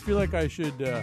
Feel like I should. Uh,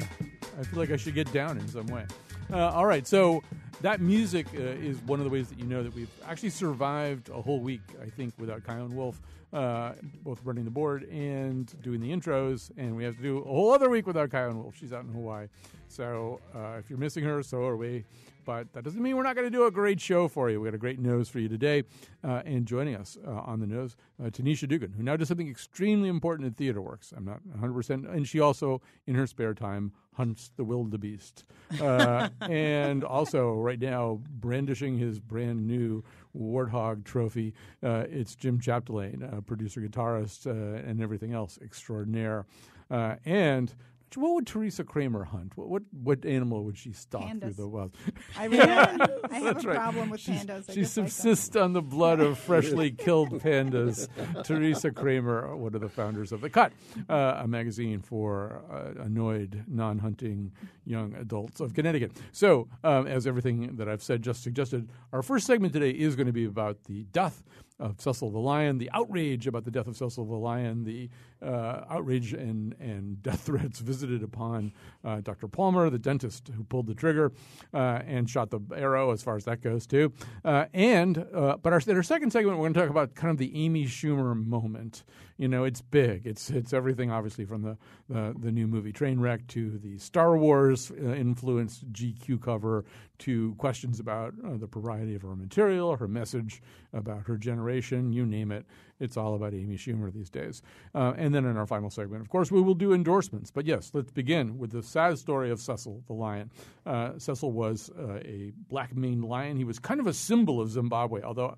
I feel like I should get down in some way. Uh, all right, so that music uh, is one of the ways that you know that we've actually survived a whole week. I think without Chion Wolf, uh, both running the board and doing the intros, and we have to do a whole other week without Chion Wolf. She's out in Hawaii, so uh, if you're missing her, so are we. But that doesn't mean we're not going to do a great show for you. We got a great nose for you today, uh, and joining us uh, on the nose, uh, Tanisha Dugan, who now does something extremely important in Theater Works. I'm not 100, percent and she also, in her spare time, hunts the wildebeest, uh, and also right now brandishing his brand new Warthog trophy. Uh, it's Jim Chapdelaine, uh, producer, guitarist, uh, and everything else extraordinaire. Uh, and what would Teresa Kramer hunt? What what, what animal would she stalk Pandas. through the wild? I, really, I have a right. problem with She's- pandas. I She just like subsists on the blood of freshly killed pandas. Teresa Kramer, one of the founders of The Cut, uh, a magazine for uh, annoyed, non hunting young adults of Connecticut. So, um, as everything that I've said just suggested, our first segment today is going to be about the death of Cecil the Lion, the outrage about the death of Cecil the Lion, the uh, outrage and, and death threats visited upon uh, Dr. Palmer, the dentist who pulled the trigger uh, and shot the arrow, as far as that goes, too. Uh, and uh, but our, in our second segment, we're going to talk about kind of the Amy Schumer moment. You know, it's big. It's it's everything, obviously, from the the, the new movie Trainwreck to the Star Wars uh, influenced GQ cover to questions about the propriety of her material, her message about her generation, you name it. It's all about Amy Schumer these days. Uh, and then in our final segment, of course, we will do endorsements. But yes, let's begin with the sad story of Cecil the lion. Uh, Cecil was uh, a black maned lion. He was kind of a symbol of Zimbabwe, although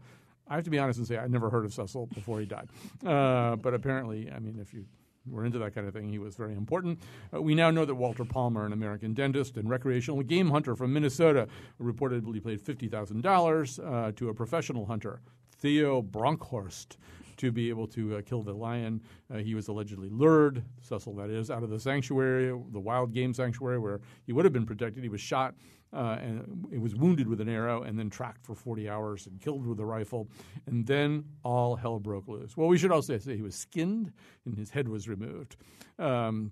I have to be honest and say I never heard of Cecil before he died. Uh, but apparently, I mean, if you were into that kind of thing, he was very important. Uh, we now know that Walter Palmer, an American dentist and recreational game hunter from Minnesota, reportedly paid $50,000 uh, to a professional hunter, Theo Bronkhorst, to be able to uh, kill the lion. Uh, he was allegedly lured, Cecil that is, out of the sanctuary, the wild game sanctuary where he would have been protected. He was shot uh, and it was wounded with an arrow and then tracked for 40 hours and killed with a rifle. And then all hell broke loose. Well, we should also say he was skinned and his head was removed. Um,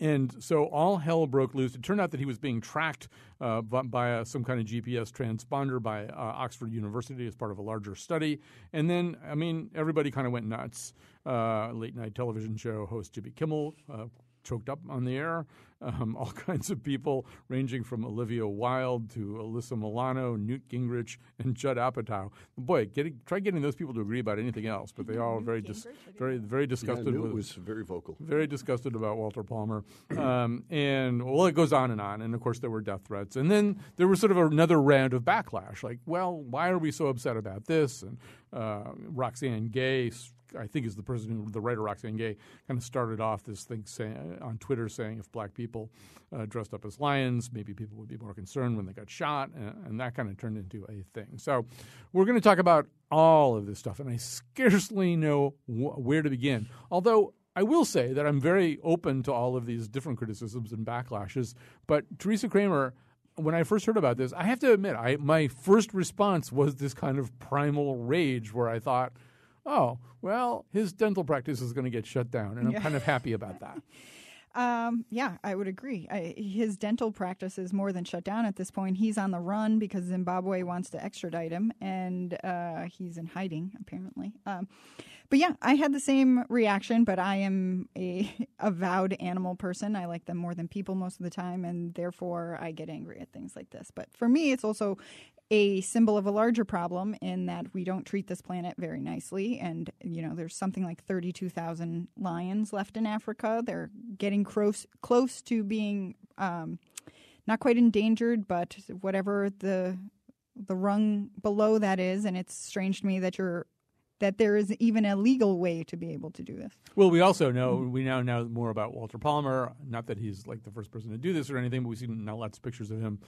and so all hell broke loose. It turned out that he was being tracked uh, by, a, some kind of GPS transponder by uh, Oxford University as part of a larger study. And then, I mean, everybody kind of went nuts. Uh, late night television show host Jimmy Kimmel uh, choked up on the air. Um, all kinds of people, ranging from Olivia Wilde to Alyssa Milano, Newt Gingrich, and Judd Apatow. Boy, getting, try getting those people to agree about anything else, but they all very, dis- very, very disgusted yeah, Newt with. was very vocal. Very disgusted about Walter Palmer, um, and well, it goes on and on. And of course, there were death threats, and then there was sort of another round of backlash. Like, well, why are we so upset about this? And uh, Roxane Gay I think is the person who, the writer Roxane Gay, kind of started off this thing saying, on Twitter saying if black people uh, dressed up as lions, maybe people would be more concerned when they got shot, and, and that kind of turned into a thing. So we're going to talk about all of this stuff, and I scarcely know wh- where to begin. Although I will say that I'm very open to all of these different criticisms and backlashes, but Teresa Kramer when I first heard about this, I have to admit, I my first response was this kind of primal rage where I thought, oh, well, his dental practice is going to get shut down, and I'm Yeah. kind of happy about that. Um, yeah, I would agree. I, his dental practice is more than shut down at this point. He's on the run because Zimbabwe wants to extradite him, and uh, he's in hiding apparently. Um, but yeah, I had the same reaction. But I am a avowed animal person. I like them more than people most of the time, and therefore I get angry at things like this. But for me, it's also a symbol of a larger problem in that we don't treat this planet very nicely. And, you know, there's something like 32,000 lions left in Africa. They're getting close, close to being um, not quite endangered, but whatever the the rung below that is. And it's strange to me that you're that there is even a legal way to be able to do this. Well, we also know we now know more about Walter Palmer. Not that he's like the first person to do this or anything, but we've seen now lots of pictures of him.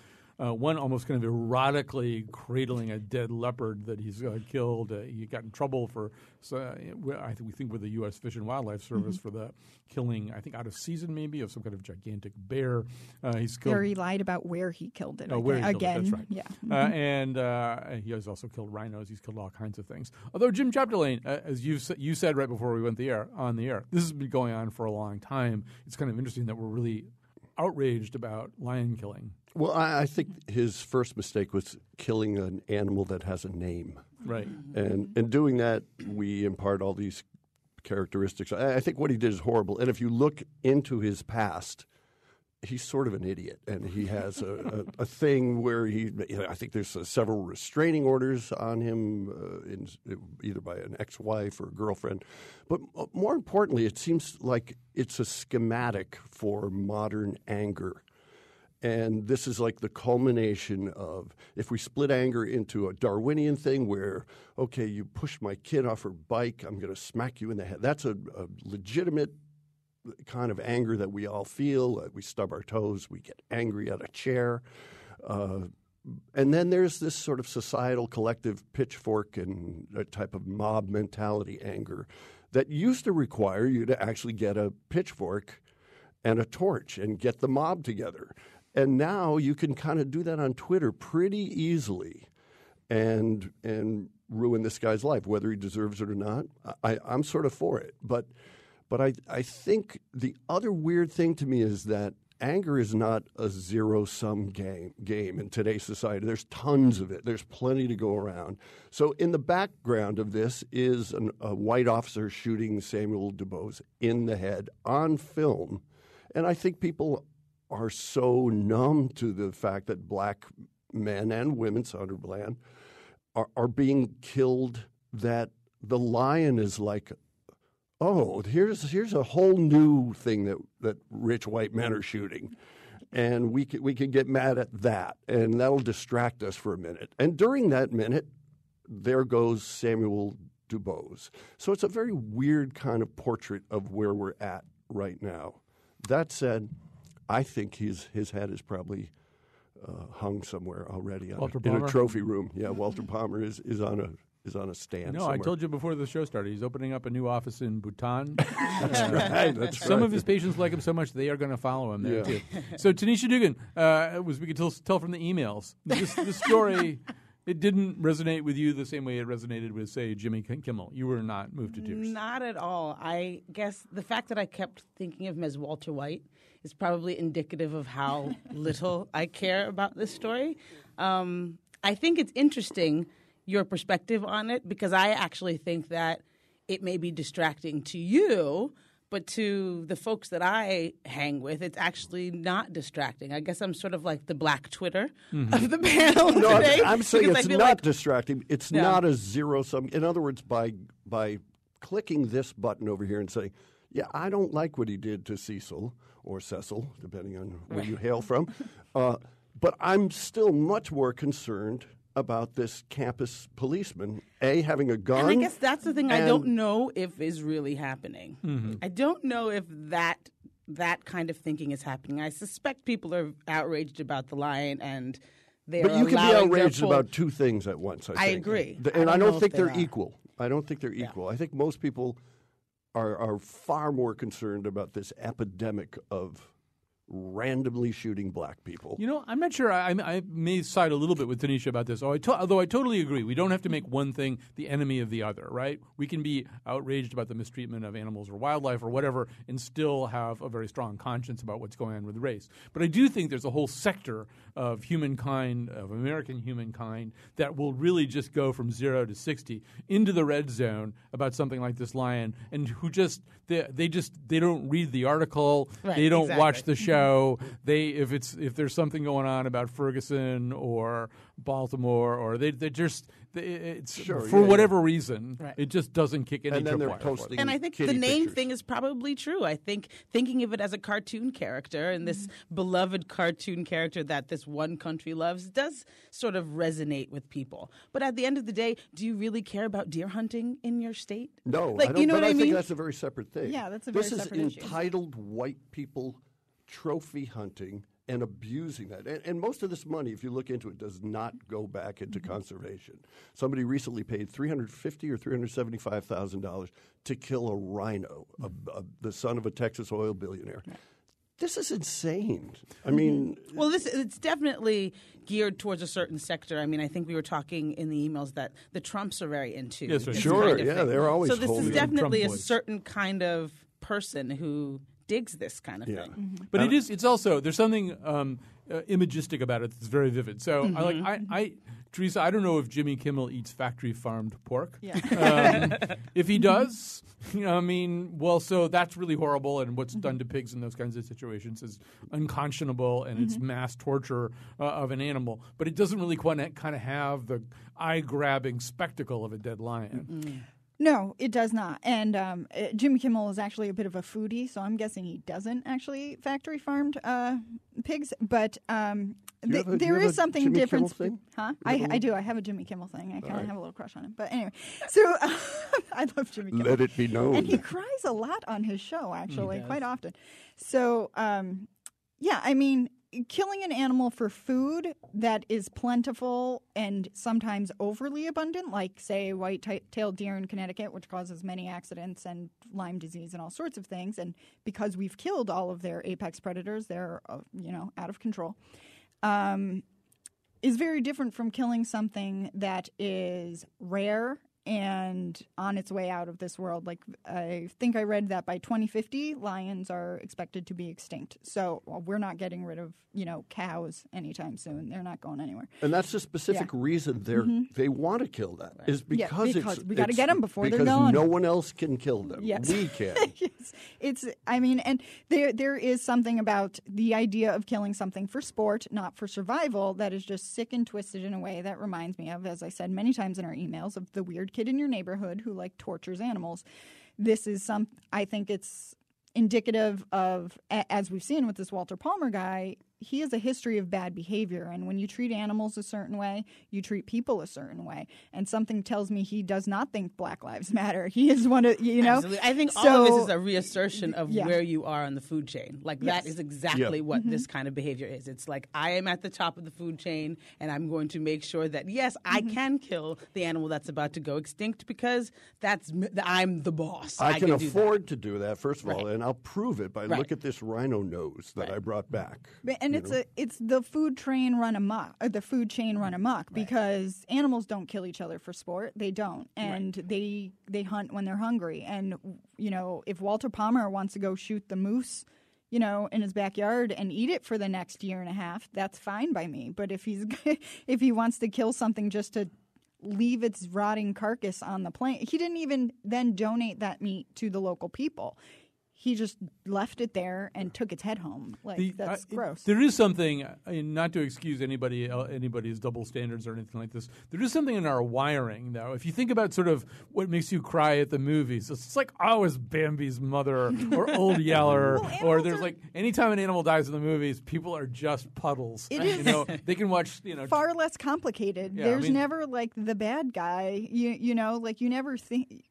Uh, one almost kind of erotically cradling a dead leopard that he's uh, killed. Uh, he got in trouble for, uh, I think we think with the U.S. Fish and Wildlife Service mm-hmm. for the killing, I think out of season maybe of some kind of gigantic bear. Uh, he's killed. Or he lied about where he killed it. Oh, where he again, killed it. That's right. Uh, mm-hmm. and he has also killed rhinos. He's killed all kinds of things. Although Jim Chapdelaine, as you you said right before we went the air on the air, this has been going on for a long time. It's kind of interesting that we're really outraged about lion killing. Well, I, I, think his first mistake was killing an animal that has a name. Right. And in doing that, we impart all these characteristics. I, I think what he did is horrible. And if you look into his past, he's sort of an idiot, and he has a, a, a thing where he. You know, I think there's uh, several restraining orders on him, uh, in, either by an ex-wife or a girlfriend. But more importantly, it seems like it's a schematic for modern anger. And this is like the culmination of if we split anger into a Darwinian thing where, okay, you push my kid off her bike, I'm going to smack you in the head. That's a, a legitimate kind of anger that we all feel. We stub our toes, we get angry at a chair. Uh, and then there's this sort of societal collective pitchfork and a type of mob mentality anger that used to require you to actually get a pitchfork and a torch and get the mob together. And now you can kind of do that on Twitter pretty easily and and ruin this guy's life, whether he deserves it or not. I, I'm sort of for it. But but I, I think the other weird thing to me is that anger is not a zero sum game game in today's society. There's tons of it. There's plenty to go around. So in the background of this is an, a white officer shooting Samuel DuBose in the head on film, and I think people are so numb to the fact that black men and women, Sandra Bland, are, are being killed that the lion is like, oh, here's here's a whole new thing that, that rich white men are shooting. And we can, we can get mad at that, and that'll distract us for a minute. And during that minute, there goes Samuel DuBose. So it's a very weird kind of portrait of where we're at right now. That said, I think his his head is probably uh, hung somewhere already on, in a trophy room. Yeah, Walter Palmer is, is on a is on a stand. No, somewhere. I told you before the show started. He's opening up a new office in Bhutan. that's right. That's Some right. of his patients like him so much they are going to follow him there yeah. too. So Tanisha Dugan, uh, was we could tell, tell from the emails this, this story. It didn't resonate with you the same way it resonated with, say, Jimmy Kimmel. You were not moved to tears. Not at all. I guess the fact that I kept thinking of him as Walter White is probably indicative of how little I care about this story. Um, I think it's interesting your perspective on it because I actually think that it may be distracting to you but to the folks that I hang with, it's actually not distracting. I guess I'm sort of like the black Twitter mm-hmm. of the panel no, today. I'm saying it's not like, distracting. It's not a zero sum. In other words, by by clicking this button over here and saying, "Yeah, I don't like what he did to Cecil or Cecil, depending on where right. you hail from," uh, but I'm still much more concerned about this campus policeman a having a gun. And I guess that's the thing I don't know if is really happening. Mm-hmm. I don't know if that that kind of thinking is happening. I suspect people are outraged about the lion and they but you can be outraged about two things at once. I, I agree, the, and I don't, I don't think they're equal. I don't think they're equal. Yeah. I think most people are are far more concerned about this epidemic of randomly shooting black people. You know, I'm not sure. I, I may side a little bit with Tanisha about this, although I, to, although I totally agree. We don't have to make one thing the enemy of the other, right? We can be outraged about the mistreatment of animals or wildlife or whatever and still have a very strong conscience about what's going on with race. But I do think there's a whole sector of humankind, of American humankind, that will really just go from zero to 60 into the red zone about something like this lion and who just, they, they just, they don't read the article, right, they don't exactly. watch the show show. They if it's if there's something going on about Ferguson or Baltimore or they they just they, it's Sure, for yeah, whatever reason Right. it just doesn't kick any And then they're posting- And I think the name pictures. thing is probably true. I think thinking of it as a cartoon character and this mm-hmm. beloved cartoon character that this one country loves does sort of resonate with people. But at the end of the day, do you really care about deer hunting in your state? No, like I don't, you know but what I, I think that's a very separate thing. Yeah, that's a this very is separate issue. entitled white people trophy hunting and abusing that. And, and most of this money, if you look into it, does not go back into Mm-hmm. conservation. Somebody recently paid three hundred fifty or three hundred seventy-five thousand dollars to kill a rhino, a, a, the son of a Texas oil billionaire. This is insane. I Mm-hmm. mean, Well, this it's definitely geared towards a certain sector. I mean, I think we were talking in the emails that the Trumps are very into. Yes, this sure. kind of Yeah, thing. they're always So this is them. definitely a boys. certain kind of person who digs this kind of Yeah. thing. But it is. It's also there's something um, uh, imagistic about it that's very vivid. So I like. I, I Teresa. I don't know if Jimmy Kimmel eats factory farmed pork. Yeah. Um, if he does, you know, I mean, well, so that's really horrible, and what's done to pigs in those kinds of situations is unconscionable, and it's mass torture uh, of an animal. But it doesn't really kind of kind of have the eye-grabbing spectacle of a dead lion. No, it does not. And um, uh, Jimmy Kimmel is actually a bit of a foodie, so I'm guessing he doesn't actually factory farmed uh, pigs. But um, th- a- do there you have is a something Jimmy different. Kimmel? Huh? You I, have a I little- do. I have a Jimmy Kimmel thing. I kind of right. have a little crush on him. But anyway, so I love Jimmy Kimmel. let it be known. and he cries a lot on his show actually quite often so um, yeah i mean killing an animal for food that is plentiful and sometimes overly abundant like say white-tailed deer in connecticut which causes many accidents and lyme disease and all sorts of things and because we've killed all of their apex predators they're uh, you know out of control um, is very different from killing something that is rare and on its way out of this world. Like I think I read that by 2050, lions are expected to be extinct. So well, we're not getting rid of you know cows anytime soon. They're not going anywhere. And that's the specific reason they're they want to kill that is Mm-hmm. Yeah, because because it's, we gotta it's- get 'em before they're because gone. no one else can kill them. Yes. We can. it's, it's I mean, and there there is something about the idea of killing something for sport, not for survival, that is just sick and twisted in a way that reminds me of, as I said many times in our emails, of the weird kid in your neighborhood who like tortures animals. This is some. I think it's indicative of, as we've seen with this Walter Palmer guy, he has a history of bad behavior. And when you treat animals a certain way, you treat people a certain way. And something tells me he does not think Black Lives Matter. He is one of, you know. Absolutely. I think all of this is a reassertion of Yeah. where you are on the food chain. Like that Yes. is exactly Yep. what Mm-hmm. this kind of behavior is. It's like I am at the top of the food chain and I'm going to make sure that yes, I Mm-hmm. can kill the animal that's about to go extinct because that's m- I'm the boss. I can do that. afford to do that, first of all, Right. and I'll prove it by Right. look at this rhino nose that I brought back. But- And it's a it's the food train run amok, uh, the food chain run amok because animals don't kill each other for sport. They don't, and they they hunt when they're hungry. And you know, if Walter Palmer wants to go shoot the moose, you know, in his backyard and eat it for the next year and a half, that's fine by me. But if he's if he wants to kill something just to leave its rotting carcass on the plain, he didn't even then donate that meat to the local people. He just left it there and took its head home. Like The- that's I- gross. There is something, uh, not to excuse anybody uh, anybody's double standards or anything like this. There is something in our wiring, though. If you think about sort of what makes you cry at the movies, it's like always Bambi's mother or Old Yeller, Well, or there's are- like anytime an animal dies in the movies, people are just puddles. It You is. know, they can watch. You know, far less complicated. Yeah, I There's mean- never like the bad guy. You you know, like you never think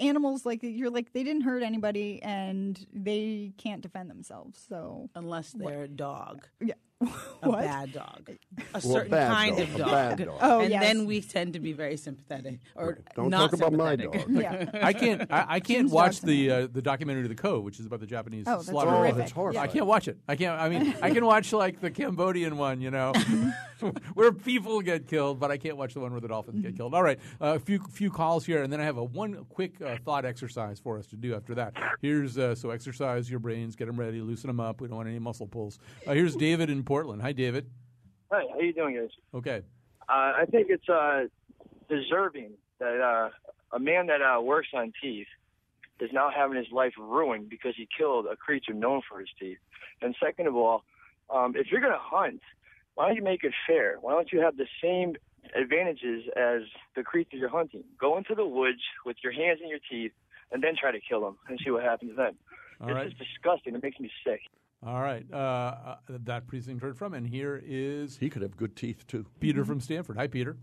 animals like you're like they didn't hurt anybody and they can't defend themselves. So unless they're a dog. yeah. A bad dog, a Well, certain bad kind dog, of a dog. bad dog. Oh, and yes. then we tend to be very sympathetic, or Don't not talk about my sympathetic. dog. Yeah. I can't. I, I can't Jim's watch dog's the uh, the documentary The Cove, which is about the Japanese Oh, that's slaughter. horrific. Oh, that's horrifying. I can't watch it. I can't. I mean, I can watch like the Cambodian one, you know, where people get killed, but I can't watch the one where the dolphins get killed. All right, a few few calls here, and then I have a one quick uh, thought exercise for us to do after that. Here's uh, so exercise your brains, get them ready, loosen them up. We don't want any muscle pulls. Uh, here's David in Portland. Hi, David. Hi, how you doing, guys? Okay. Uh, I think it's uh, deserving that uh, a man that uh, works on teeth is now having his life ruined because he killed a creature known for his teeth. And second of all, um, if you're going to hunt, why don't you make it fair? Why don't you have the same advantages as the creatures you're hunting? Go into the woods with your hands and your teeth, and then try to kill them and see what happens then. All it's right. just disgusting. It makes me sick. All right. Uh, uh, that precinct heard from, and here is He could have good teeth too. Peter from Stamford. Hi, Peter.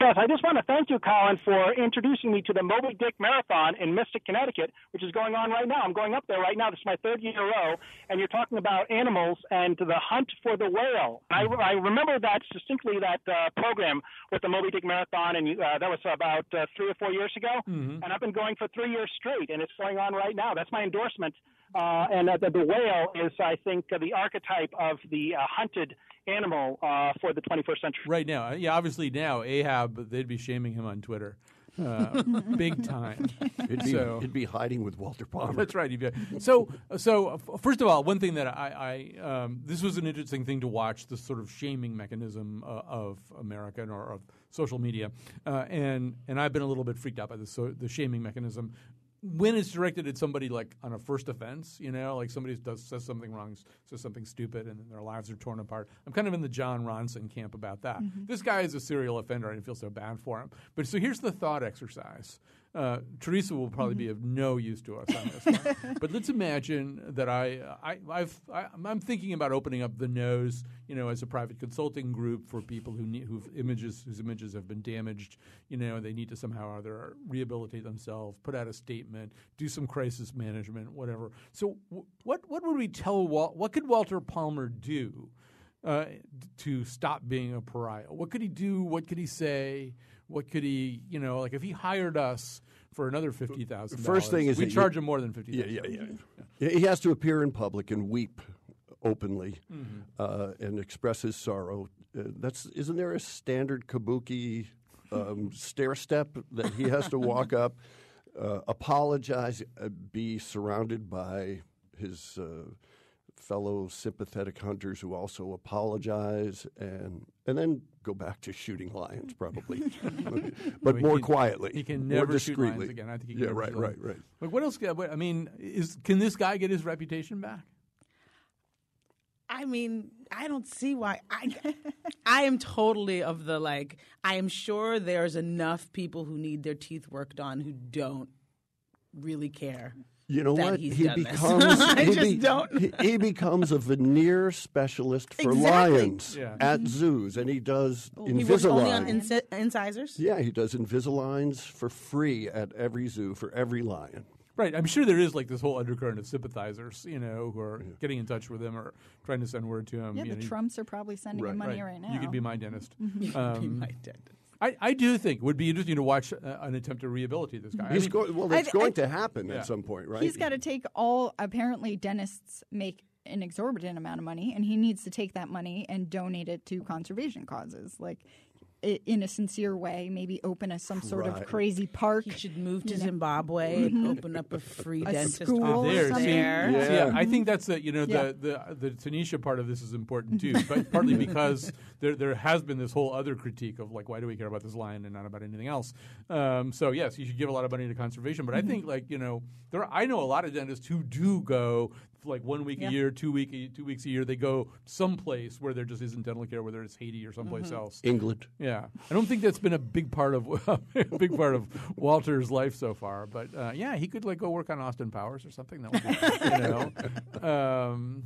Yes, I just want to thank you, Colin, for introducing me to the Moby Dick Marathon in Mystic, Connecticut, which is going on right now. I'm going up there right now. This is my third year in a row, and you're talking about animals and the hunt for the whale. I, I remember that distinctly, that uh, program with the Moby Dick Marathon, and uh, that was about uh, three or four years ago. And I've been going for three years straight, and it's going on right now. That's my endorsement. Uh, and uh, the, the whale is, I think, uh, the archetype of the uh, hunted animal uh, for the 21st century. Right now, uh, yeah, obviously now Ahab, they'd be shaming him on Twitter, uh, big time. It'd be, So- it'd be hiding with Walter Palmer. That's right. Evie. So, so uh, first of all, one thing that I, I um, this was an interesting thing to watch the sort of shaming mechanism uh, of American or of social media, uh, and and I've been a little bit freaked out by the so, the shaming mechanism. When it's directed at somebody like on a first offense, you know, like somebody does says something wrong, says something stupid, and their lives are torn apart. I'm kind of in the Jon Ronson camp about that. Mm-hmm. This guy is a serial offender, I and I feel so bad for him. But so here's the thought exercise. Uh, Teresa will probably be of no use to us on this one. but let's imagine that I, I, I've, I, I'm thinking about opening up the nose, you know, as a private consulting group for people who need, whose images, whose images have been damaged. You know, they need to somehow or other rehabilitate themselves, put out a statement, do some crisis management, whatever. So, w- what, what would we tell Wal- What could Walter Palmer do? uh, to stop being a pariah? What could he do? What could he say? What could he, you know, like if he hired us for another fifty thousand. First thing is we you- charge him more than fifty. Yeah, yeah, yeah. Yeah, He has to appear in public and weep openly uh, and express his sorrow. Uh, that's isn't there a standard kabuki um, stair step that he has to walk up, uh, apologize, uh, be surrounded by his uh, fellow sympathetic hunters who also apologize, and and then go back to shooting lions, probably, but He more can- quietly. He can more never shoot lions again. I think he can yeah, right, right, right. Like what else? I mean, is can this guy get his reputation back? I mean, I don't see why. I, I am totally of the like. I am sure there's enough people who need their teeth worked on who don't really care. You know that what? he's he becomes I he, just don't he, he becomes a veneer specialist for Exactly. lions Yeah. at zoos, and he does He works only on Invisalign. inci- incisors. yeah, he does Invisaligns for free at every zoo for every lion. Right. I'm sure there is like this whole undercurrent of sympathizers, you know, who are getting in touch with him or trying to send word to him. Yeah, you the know, Trumps are probably sending him money right, now. You could be my dentist. Be Um, my dentist. I, I do think it would be interesting to watch uh, an attempt to rehabilitate this guy. I mean, go- well, I- it's going I- to happen Yeah. at some point, right? He's got to take all. Apparently, dentists make an exorbitant amount of money, and he needs to take that money and donate it to conservation causes, like i- in a sincere way. Maybe open a some sort Right. of crazy park. He should move to Zimbabwe and open up a free A dentist school or office there, see, there. Yeah. see, I think that's the you know Yeah. the, the the Tanisha part of this is important too, but partly because there there has been this whole other critique of like why do we care about this lion and not about anything else? Um, so yes, you should give a lot of money to conservation, but I think like you know there are, I know a lot of dentists who do go like one week Yeah. a year, two week a- two weeks a year. They go someplace where there just isn't dental care, whether it's Haiti or someplace else. England. Yeah, I don't think that's been a big part of a big part of Walter's life so far. But uh, yeah, he could like go work on Austin Powers or something. That would be, you know, um,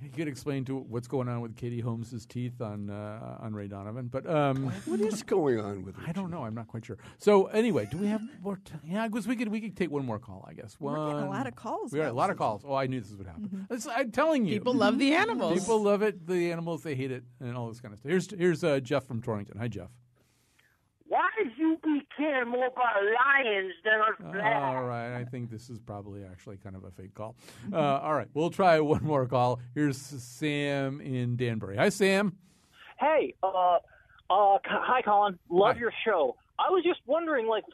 he could explain to what's going on with Katie Holmes's teeth on uh, on Ray Donovan. But um, What is going on with I don't know. I'm not quite sure. So anyway, do we have more? T- yeah, I guess we could we could take one more call. I guess We're one. getting a lot of calls. We got a lot of calls. Oh, I knew this would happen. It's- I'm telling you, People love the animals. People love it. The animals, they hate it, and all this kind of stuff. Here's here's uh, Jeff from Torrington. Hi, Jeff. Why you be caring more about lions than us black? All right, I think this is probably actually kind of a fake call. Uh, all right, we'll try one more call. Here's Sam in Danbury. Hi, Sam. Hey, uh, uh, hi, Colin. Love Hi. your show. I was just wondering, like,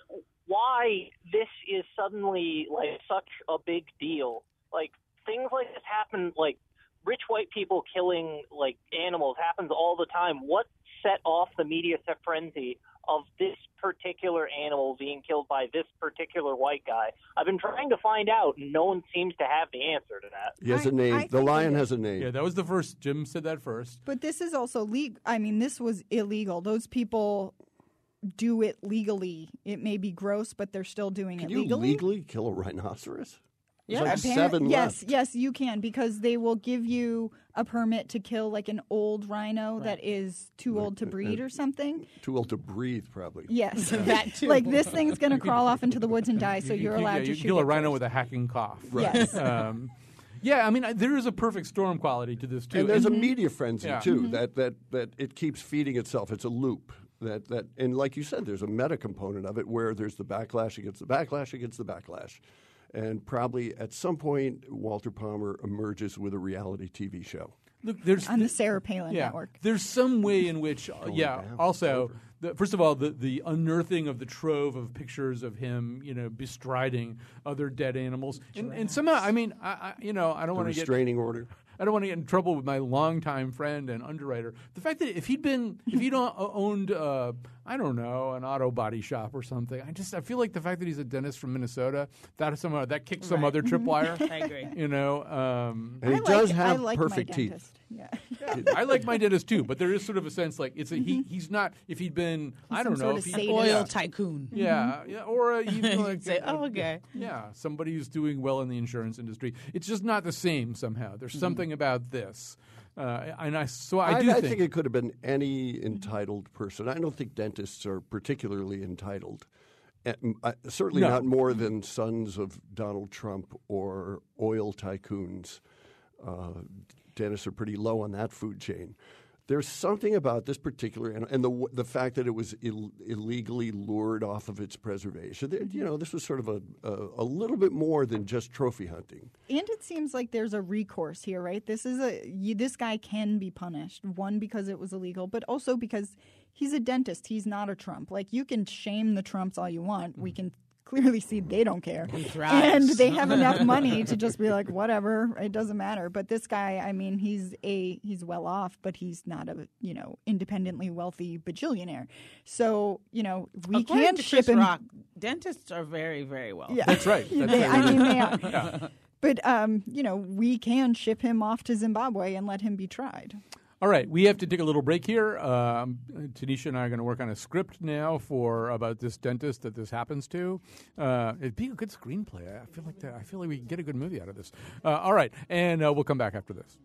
why this is suddenly like such a big deal. Like things like this happen. Like rich white people killing like animals happens all the time. What set off the media frenzy of this particular animal being killed by this particular white guy? I've been trying to find out, and no one seems to have the answer to that. He has a I- name. I the lion has a name. Yeah, that was the first. Jim said that first. But this is also legal. I mean, this was illegal. Those people do it legally. It may be gross, but they're still doing Can it you legally. legally kill a rhinoceros? There's Yeah, like Apparent- seven yes, left. yes, you can because they will give you a permit to kill like an old rhino that is too old to uh, uh, breed or something. Too old to breathe, probably. Yes, That too. like this thing's going to crawl off into the woods and die, so You- you're you- allowed yeah, to you shoot can kill a rhino first. with a hacking cough. Yes. Um, yeah, I mean, I- there is a perfect storm quality to this too. And there's And- a mm-hmm. media frenzy Yeah. too mm-hmm. that, that that it keeps feeding itself. It's a loop. That that and like you said, there's a meta component of it where there's the backlash against the backlash against the backlash, and probably at some point Walter Palmer emerges with a reality TV show. Look, there's on the Sarah Palin yeah, network. There's some way in which, uh, yeah. down. Also, the, first of all, the the unearthing of the trove of pictures of him, you know, bestriding other dead animals, and, and somehow, I mean, I, I you know, I don't want to get restraining order. I don't want to get in trouble with my longtime friend and underwriter. The fact that if he'd been, if he'd owned, uh, I don't know, an auto body shop or something, I just, I feel like the fact that he's a dentist from Minnesota, that is somehow that kicks some Right. other tripwire. I agree. You know, um, And he I does like, have I like perfect my teeth. dentist. Yeah. I like my dentist too, but there is sort of a sense like it's a he. He's not. If he'd been, I don't know, if of he. Oil yeah, tycoon. yeah, yeah, or uh, even like say, uh, "Oh, okay." yeah, somebody who's doing well in the insurance industry. It's just not the same somehow. There's something about this, uh, and I so I I, do I think, think it could have been any entitled person. I don't think dentists are particularly entitled. And, uh, certainly No. not more than sons of Donald Trump or oil tycoons. Uh, dentists are pretty low on that food chain. There's something about this particular and, and the the fact that it was Ill, illegally lured off of its preservation. There- You know, this was sort of a, a a little bit more than just trophy hunting. And it seems like there's a recourse here, right? This is a you, this guy can be punished. One because it was illegal, but also because he's a dentist. He's not a Trump. Like you can shame the Trumps all you want. We mm-hmm. can clearly see they don't care, and they have enough money to just be like, whatever, it doesn't matter. But this guy, I mean, he's a he's well off, but he's not a you know independently wealthy bajillionaire. So you know we According can't ship Chris him. Rock, dentists are very, very well. Yeah, That's right. That's They- I mean, right. they are. But um, you know, we can ship him off to Zimbabwe and let him be tried. All right, we have to take a little break here. Um, Tanisha and I are going to work on a script now for about this dentist that this happens to. Uh, it'd be a good screenplay. I feel like that. I feel like we can get a good movie out of this. Uh, all right, and uh, we'll come back after this.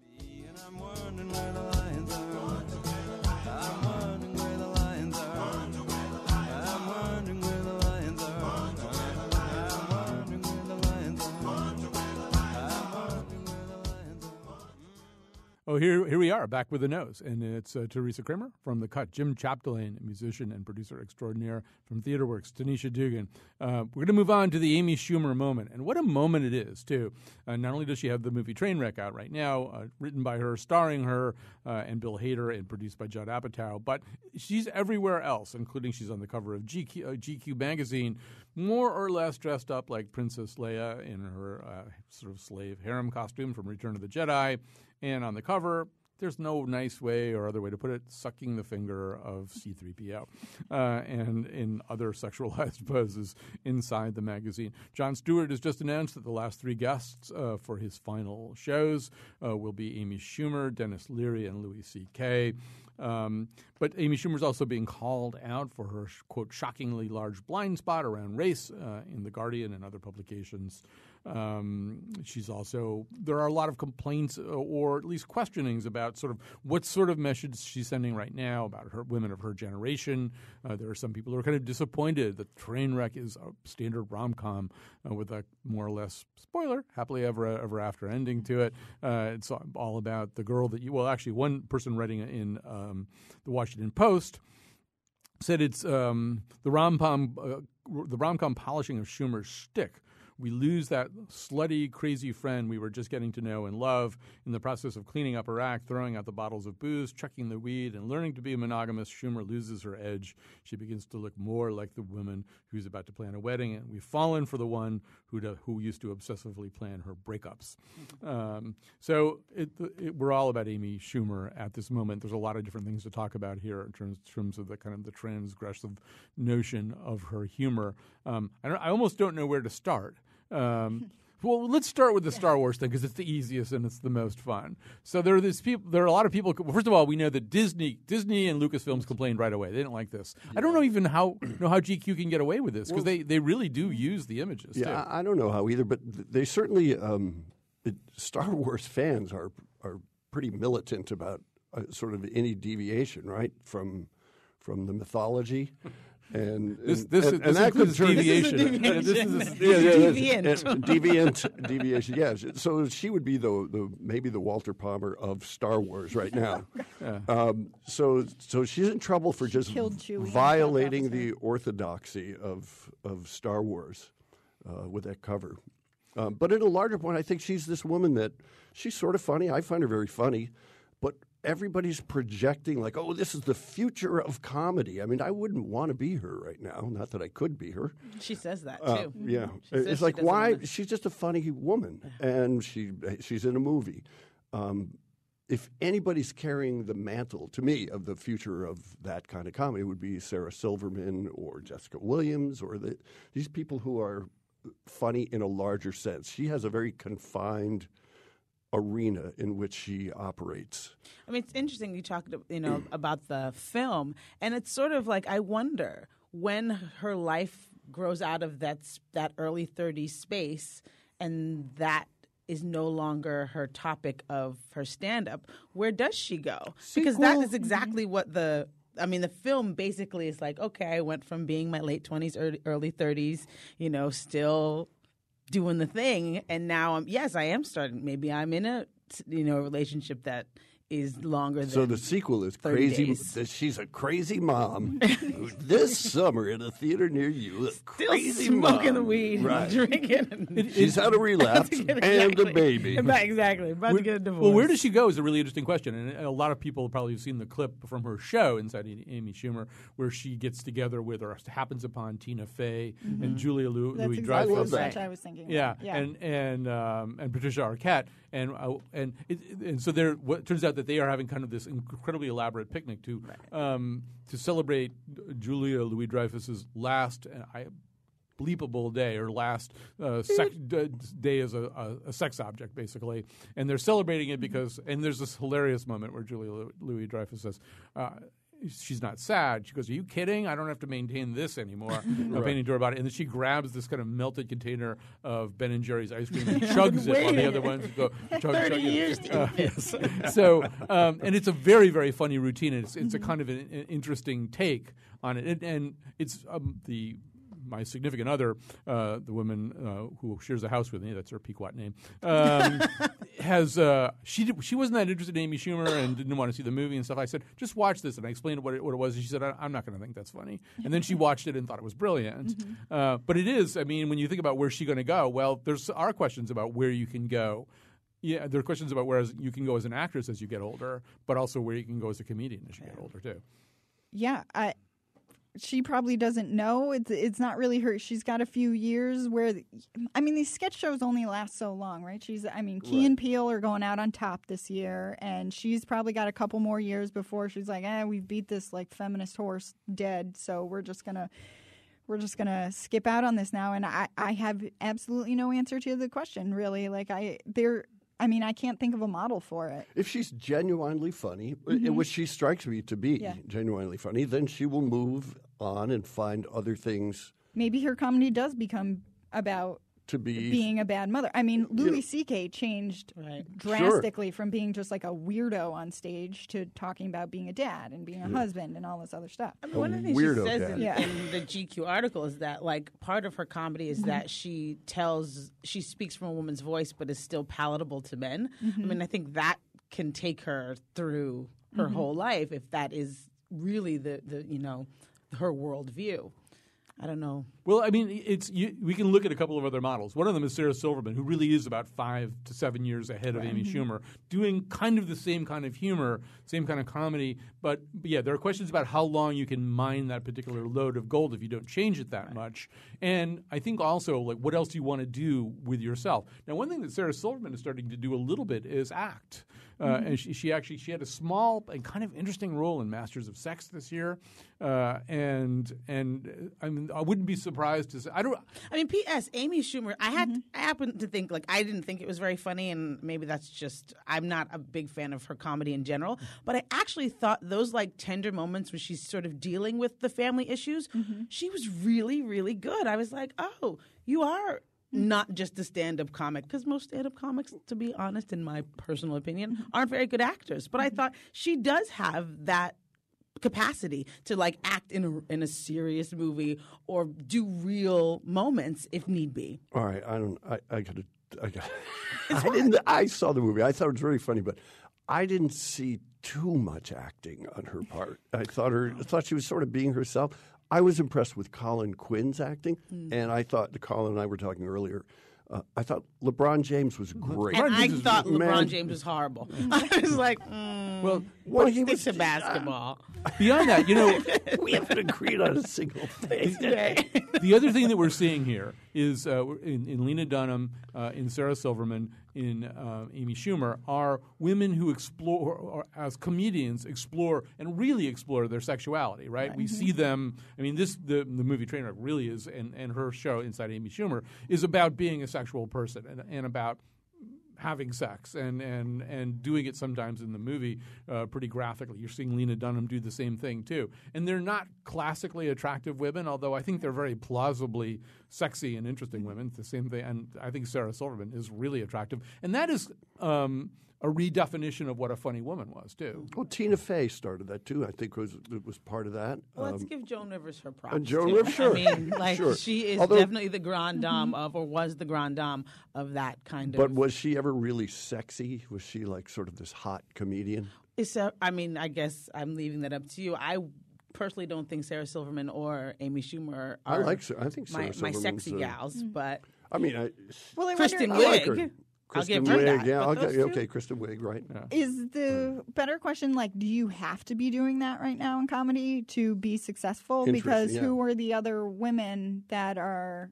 Oh, here, here we are, back with the nose, and it's uh, Teresa Kramer from The Cut, Jim Chapdelaine, musician and producer extraordinaire from TheaterWorks, Tanisha Dugan. Uh, we're going to move on to the Amy Schumer moment, and what a moment it is, too. Uh, not only does she have the movie Trainwreck out right now, uh, written by her, starring her, uh, and Bill Hader, and produced by Judd Apatow, but she's everywhere else, including she's on the cover of GQ, uh, GQ magazine, more or less dressed up like Princess Leia in her sort of slave harem costume from Return of the Jedi. And on the cover, there's no nice way or other way to put it, sucking the finger of C3PO uh, and in other sexualized poses inside the magazine. Jon Stewart has just announced that the last three guests uh, for his final shows uh, will be Amy Schumer, Denis Leary, and Louis C.K. Um, but Amy Schumer's also being called out for her, quote, shockingly large blind spot around race uh, in The Guardian and other publications. Um, she's also, there are a lot of complaints uh, or at least questionings about sort of what sort of message she's sending right now about her women of her generation. Uh, there are some people who are kind of disappointed that Trainwreck is a standard rom com uh, with a more or less spoiler, happily ever ever after ending to it. Uh, it's all about the girl that you, well, actually, one person writing in um, the Washington Post said it's um, the rom com uh, the rom com polishing of Schumer's shtick we lose that slutty, crazy friend we were just getting to know and love in the process of cleaning up her act, throwing out the bottles of booze, chucking the weed, and learning to be monogamous. Schumer loses her edge. She begins to look more like the woman who's about to plan a wedding, and we've fallen for the one who do, who used to obsessively plan her breakups. Um, so it, it, we're all about Amy Schumer at this moment. There's a lot of different things to talk about here in terms, terms of the kind of the transgressive notion of her humor. Um, I, I, almost don't know where to start. Um, well, let's start with the Star Wars thing because it's the easiest and it's the most fun. So there are these people. There are a lot of people. Well, first of all, we know that Disney, Disney and Lucasfilms complained right away. They didn't like this. Yeah. I don't know even how know how GQ can get away with this because well, they, they really do use the images. Yeah, too. I don't know how either, but they certainly um, it, Star Wars fans are are pretty militant about uh, sort of any deviation, right from from the mythology. And this, this, and, and that could turn deviation. This is a, yeah, yeah, deviant. deviant, deviation. Yeah. So she would be the, the maybe the Walter Palmer of Star Wars right now. yeah. um, so so she's in trouble for just violating the orthodoxy of of Star Wars uh, with that cover. Um, but in a larger point, I think she's this woman that she's sort of funny. I find her very funny, but everybody's projecting like, oh, this is the future of comedy. I mean, I wouldn't want to be her right now. Not that I could be her. She says that uh, too. Uh, yeah, it's like why she's just a funny woman, and she she's in a movie. Um, if anybody's carrying the mantle to me of the future of that kind of comedy, it would be Sarah Silverman or Jessica Williams or the, these people who are funny in a larger sense. She has a very confined arena in which she operates. I mean, it's interesting you talked, you know, about the film, and it's sort of like I wonder when her life grows out of that that early 30s space, and that is no longer her topic of her stand-up. Where does she go? Because that is mm-hmm. exactly what the I mean, the film basically is like, okay, I went from being my late 20s, early, early 30s, you know, still doing the thing. And now I'm yes I am starting maybe I'm in a you know a relationship that is longer than So the sequel is crazy. days. She's a crazy mom. this summer in a theater near you, a Still crazy smoking mom. the weed, Right. drinking. And She's had a relapse and a Exactly. baby. Exactly. About to get a divorce. Well, where does she go is a really interesting question, and a lot of people probably have seen the clip from her show Inside Amy Schumer, where she gets together with or happens upon Tina Fey and Julia Lou- That's Louis exactly Dreyfus. the sketch I was thinking. Yeah, yeah. and and um, and Patricia Arquette, and uh, and it, and so there. What turns out that they are having kind of this incredibly elaborate picnic to um, to celebrate Julia Louis Dreyfus's last. Uh, I, bleepable day or last uh, sex, day as a, a, a sex object, basically. And they're celebrating it because, and there's this hilarious moment where Julia Louis Dreyfus says, uh, she's not sad. She goes, "Are you kidding? I don't have to maintain this anymore." right. Painting to her about it, and then she grabs this kind of melted container of Ben and Jerry's ice cream and chugs it while the other ones go chug, chug it. years Uh, yes. So, um, and it's a very very funny routine. And it's it's a kind of an, an interesting take on it, and, and it's um, the my significant other, uh, the woman uh, who shares a house with me, that's her Pequot name, um, has uh, she did, she wasn't that interested in Amy Schumer and didn't want to see the movie and stuff. I said, just watch this, and I explained what it, what it was, and she said, I, am not going to think that's funny. And then she watched it and thought it was brilliant. Mm-hmm. Uh, but it is. I mean, when you think about where's she going to go, well, there's are questions about where you can go. Yeah, there are questions about where you can go as an actress as you get older, but also where you can go as a comedian as you get older too. Yeah, I, she probably doesn't know. It's it's not really her. She's got a few years where, I mean, these sketch shows only last so long, right? She's, I mean, Key and Peele are going out on top this year, and she's probably got a couple more years before she's like, eh, we've beat this like feminist horse dead, so we're just gonna. We're just gonna skip out on this now, and I, I have absolutely no answer to the question. Really, like I, there, I mean, I can't think of a model for it. If she's genuinely funny, mm-hmm. which she strikes me to be Yeah. genuinely funny, then she will move on and find other things Maybe her comedy does become about to be. being a bad mother. I mean, Louis C.K. changed Right. drastically from being just like a weirdo on stage to talking about being a dad and being a husband and all this other stuff. I mean, one of the things weirdo she says in, Yeah. in the GQ article is that like part of her comedy is that mm-hmm. she tells she speaks from a woman's voice but is still palatable to men. I mm-hmm. mean, I think that can take her through her mm-hmm. whole life if that is really the the you know her worldview. I don't know. Well, I mean, it's you, we can look at a couple of other models. One of them is Sarah Silverman, who really is about five to seven years ahead of Amy Schumer, doing kind of the same kind of humor, same kind of comedy. But, but yeah, there are questions about how long you can mine that particular lode of gold if you don't change it that much. And I think also, like, what else do you want to do with yourself? Now, one thing that Sarah Silverman is starting to do a little bit is act. Uh, And she, she actually she had a small and kind of interesting role in Masters of Sex this year, uh, and and I mean I wouldn't be surprised to say I don't I mean, P.S. Amy Schumer. I had mm-hmm. I happen to think like I didn't think it was very funny, and maybe that's just I'm not a big fan of her comedy in general. But I actually thought those like tender moments where she's sort of dealing with the family issues, mm-hmm. she was really really good. I was like, oh, you are. Mm. Not just a stand-up comic, because most stand-up comics, to be honest, in my personal opinion, mm-hmm. aren't very good actors. But I thought she does have that capacity to like act in a in a serious movie or do real moments if need be. All right, I don't. I, I gotta. I got. I didn't. I saw the movie. I thought it was very funny, but I didn't see too much acting on her part. I thought her. I thought she was sort of being herself. I was impressed with Colin Quinn's acting, hmm. and I thought the Colin and I were talking earlier. Uh, I thought LeBron James was great. And I James is- thought LeBron man. James was horrible. I was like, mm, well well, he stick was to basketball. beyond that you know we haven't agreed on a single thing. the other thing that we're seeing here is uh, in, in Lena Dunham, uh, in Sarah Silverman, in uh, Amy Schumer are women who explore, or as comedians, explore and really explore their sexuality. Right? We see them. I mean, this the the movie Trainwreck really is, and and her show Inside Amy Schumer is about being a sexual person and, and about having sex and, and, and doing it sometimes in the movie uh, pretty graphically. You're seeing Lena Dunham do the same thing too. And they're not classically attractive women, although I think they're very plausibly sexy and interesting women. It's the same thing. And I think Sarah Silverman is really attractive. And that is um, a redefinition of what a funny woman was too. Well, Tina Fey started that too. I think was it was part of that. Well, let's Um, give Joan Rivers her props. Joan. Rivers, sure. I mean, like Sure. she is Although- definitely the grande dame of, or was the grande dame of that kind of. but was she ever really sexy? Was she like sort of this hot comedian? It's a- I mean, I guess I'm leaving that up to you. I personally don't think Sarah Silverman or Amy Schumer are I like. I think my, Sarah my Silverman's, sexy uh, gals, but I mean, I, Well, I Kristen wonder, I like. Wiig. I'll Kristen give her Wiig, that, yeah, but okay, those two- okay, Kristen Wiig, right? is the better question like, do you have to be doing that right now in comedy to be successful? Because yeah. who are the other women that are,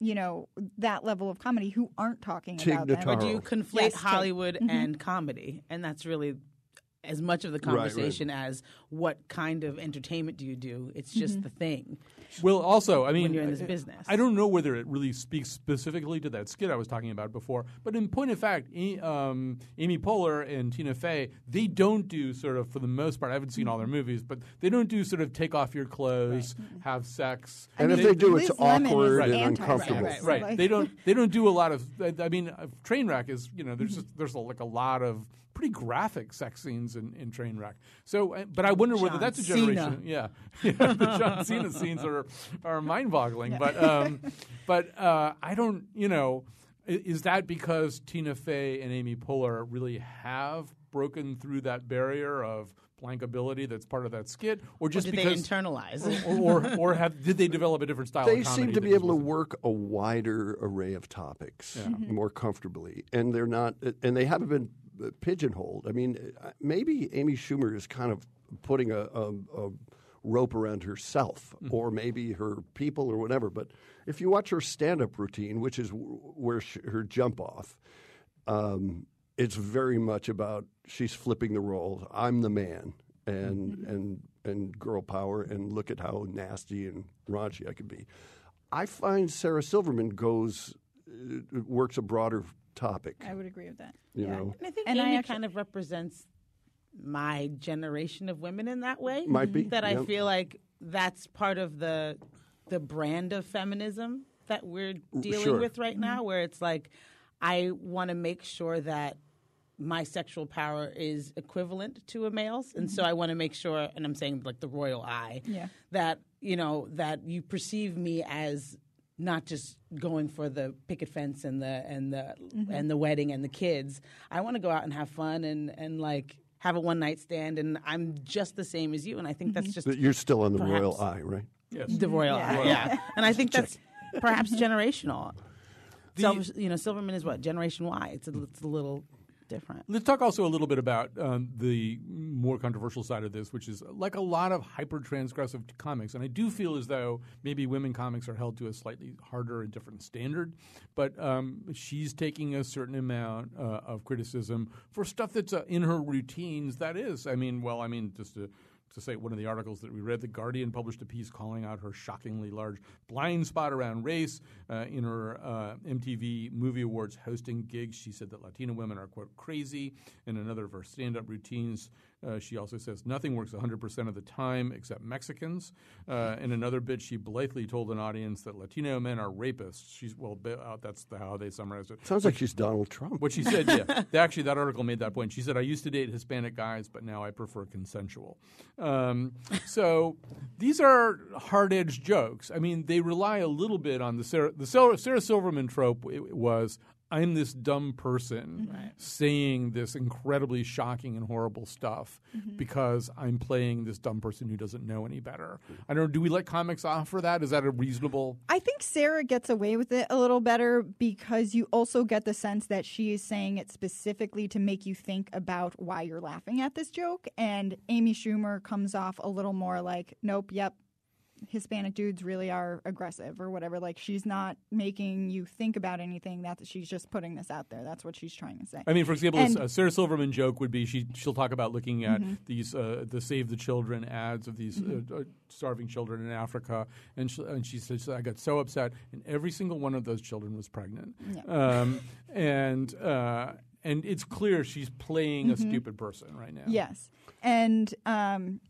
you know, that level of comedy who aren't talking Tig about that? or do you conflate Yes, Tig. Hollywood mm-hmm. and comedy? And that's really as much of the Right, right. conversation as what kind of entertainment do you do. It's just mm-hmm. the thing. Well, also, I mean, you're in this I- business. I don't know whether it really speaks specifically to that skit I was talking about before, but in point of fact, um, Amy Poehler and Tina Fey, they don't do sort of, for the most part, I haven't seen all their movies, but they don't do sort of take off your clothes, have sex. And if They- they do, Liz it's Lemon is awkward and anti-sex. uncomfortable. Right, Right. Like- they don't. They don't do a lot of. I mean, uh, Trainwreck is. You know, there's just, there's a, like a lot of pretty graphic sex scenes in, in Trainwreck. So, uh, but I wonder whether that's a Cena. generation. Yeah, yeah. The John Cena scenes are are mind boggling. But um, but uh, I don't. You know, is that because Tina Fey and Amy Poehler really have broken through that barrier of blankability that's part of that skit, or Or just did they because internalize? or, or or have did they develop a different style? They of seem to be able to work a wider array of topics more comfortably, and they're not, and they haven't been pigeonholed. I mean, uh, maybe Amy Schumer is kind of putting a, a, a rope around herself, or maybe her people, or whatever. But if you watch her stand-up routine, which is w- where sh her jump off, um, it's very much about she's flipping the roles. I'm the man, and and and girl power, and look at how nasty and raunchy I could be. I find Sarah Silverman goes uh, works a broader topic. I would agree with that. You yeah. know, And I think And I Amy actu- kind of represents my generation of women in that way. Might be, That I feel like that's part of the the brand of feminism that we're mm, dealing sure. with right mm-hmm. now, where it's like I want to make sure that my sexual power is equivalent to a male's, and so mm-hmm. I want to make sure, and I'm saying like the royal I, Yeah. that you know that you perceive me as not just going for the picket fence and the and the mm-hmm. and the wedding and the kids. I want to go out and have fun and and like have a one night stand, and I'm just the same as you. And I think that's mm-hmm. just But you're still on the royal Perhaps. I, right? Yes. the royal Yeah. I. Yeah, and I think that's perhaps generational. The- Silver, you know, Silverman is what Generation Y. It's a, it's a little different. Let's talk also a little bit about um, the more controversial side of this, which is like a lot of hyper transgressive comics. And I do feel as though maybe women comics are held to a slightly harder and different standard. But um, she's taking a certain amount uh, of criticism for stuff that's uh, in her routines. That is, I mean, well, I mean, just to to say one of the articles that we read, The Guardian published a piece calling out her shockingly large blind spot around race uh, in her uh, MTV Movie Awards hosting gigs. She said that Latina women are, quote, crazy. In another of her stand up routines, uh, she also says nothing works 100% of the time except Mexicans. Uh, in another bit, she blithely told an audience that Latino men are rapists. She's, well, uh, that's the, how they summarized it. Sounds like she's Donald Trump. What she said, yeah. They- Actually, that article made that point. She said, I used to date Hispanic guys, but now I prefer consensual. Um, so these are hard edged jokes. I mean, they rely a little bit on the Sarah, the Sarah Silverman trope it was. I'm this dumb person mm-hmm. saying this incredibly shocking and horrible stuff mm-hmm. because I'm playing this dumb person who doesn't know any better. Mm. I don't know. Do we let comics off for that? Is that a reasonable? I think Sarah gets away with it a little better because you also get the sense that she is saying it specifically to make you think about why you're laughing at this joke. And Amy Schumer comes off a little more like, nope, yep, Hispanic dudes really are aggressive or whatever. Like she's not making you think about anything. That she's just putting this out there. That's what she's trying to say. I mean, for example, And- a Sarah Silverman joke would be she she'll talk about looking at these uh, the Save the Children ads of these uh, uh, starving children in Africa, and she, and she says I got so upset, and every single one of those children was pregnant, um, and uh, and it's clear she's playing a stupid person right now. Yes. And um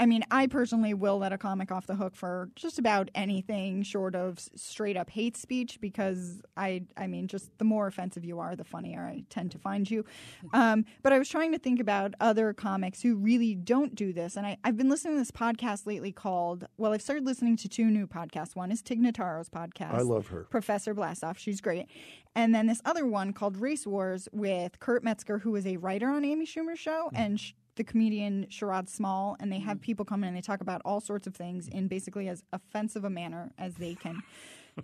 I mean, I personally will let a comic off the hook for just about anything short of straight up hate speech because I, I mean, just the more offensive you are, the funnier I tend to find you. Um, but I was trying to think about other comics who really don't do this. And I, I've been listening to this podcast lately called, well, I've started listening to two new podcasts. One is Tig Notaro's podcast. I love her. Professor Blastoff. She's great. And then this other one called Race Wars with Kurt Metzger, who is a writer on Amy Schumer's show, and sh- the comedian Sherrod Small. And they have mm-hmm. people come in and they talk about all sorts of things in basically as offensive a manner as they can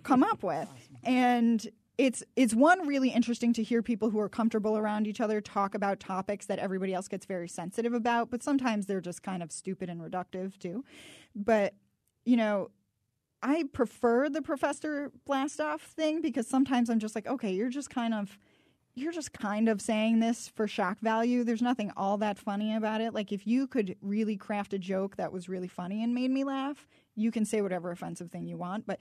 come up with. And it's it's one really interesting to hear people who are comfortable around each other talk about topics that everybody else gets very sensitive about, but sometimes they're just kind of stupid and reductive too. But you know, I prefer the Professor Blastoff thing because sometimes I'm just like, okay, you're just kind of you're just kind of saying this for shock value. There's nothing all that funny about it. Like if you could really craft a joke that was really funny and made me laugh, you can say whatever offensive thing you want, but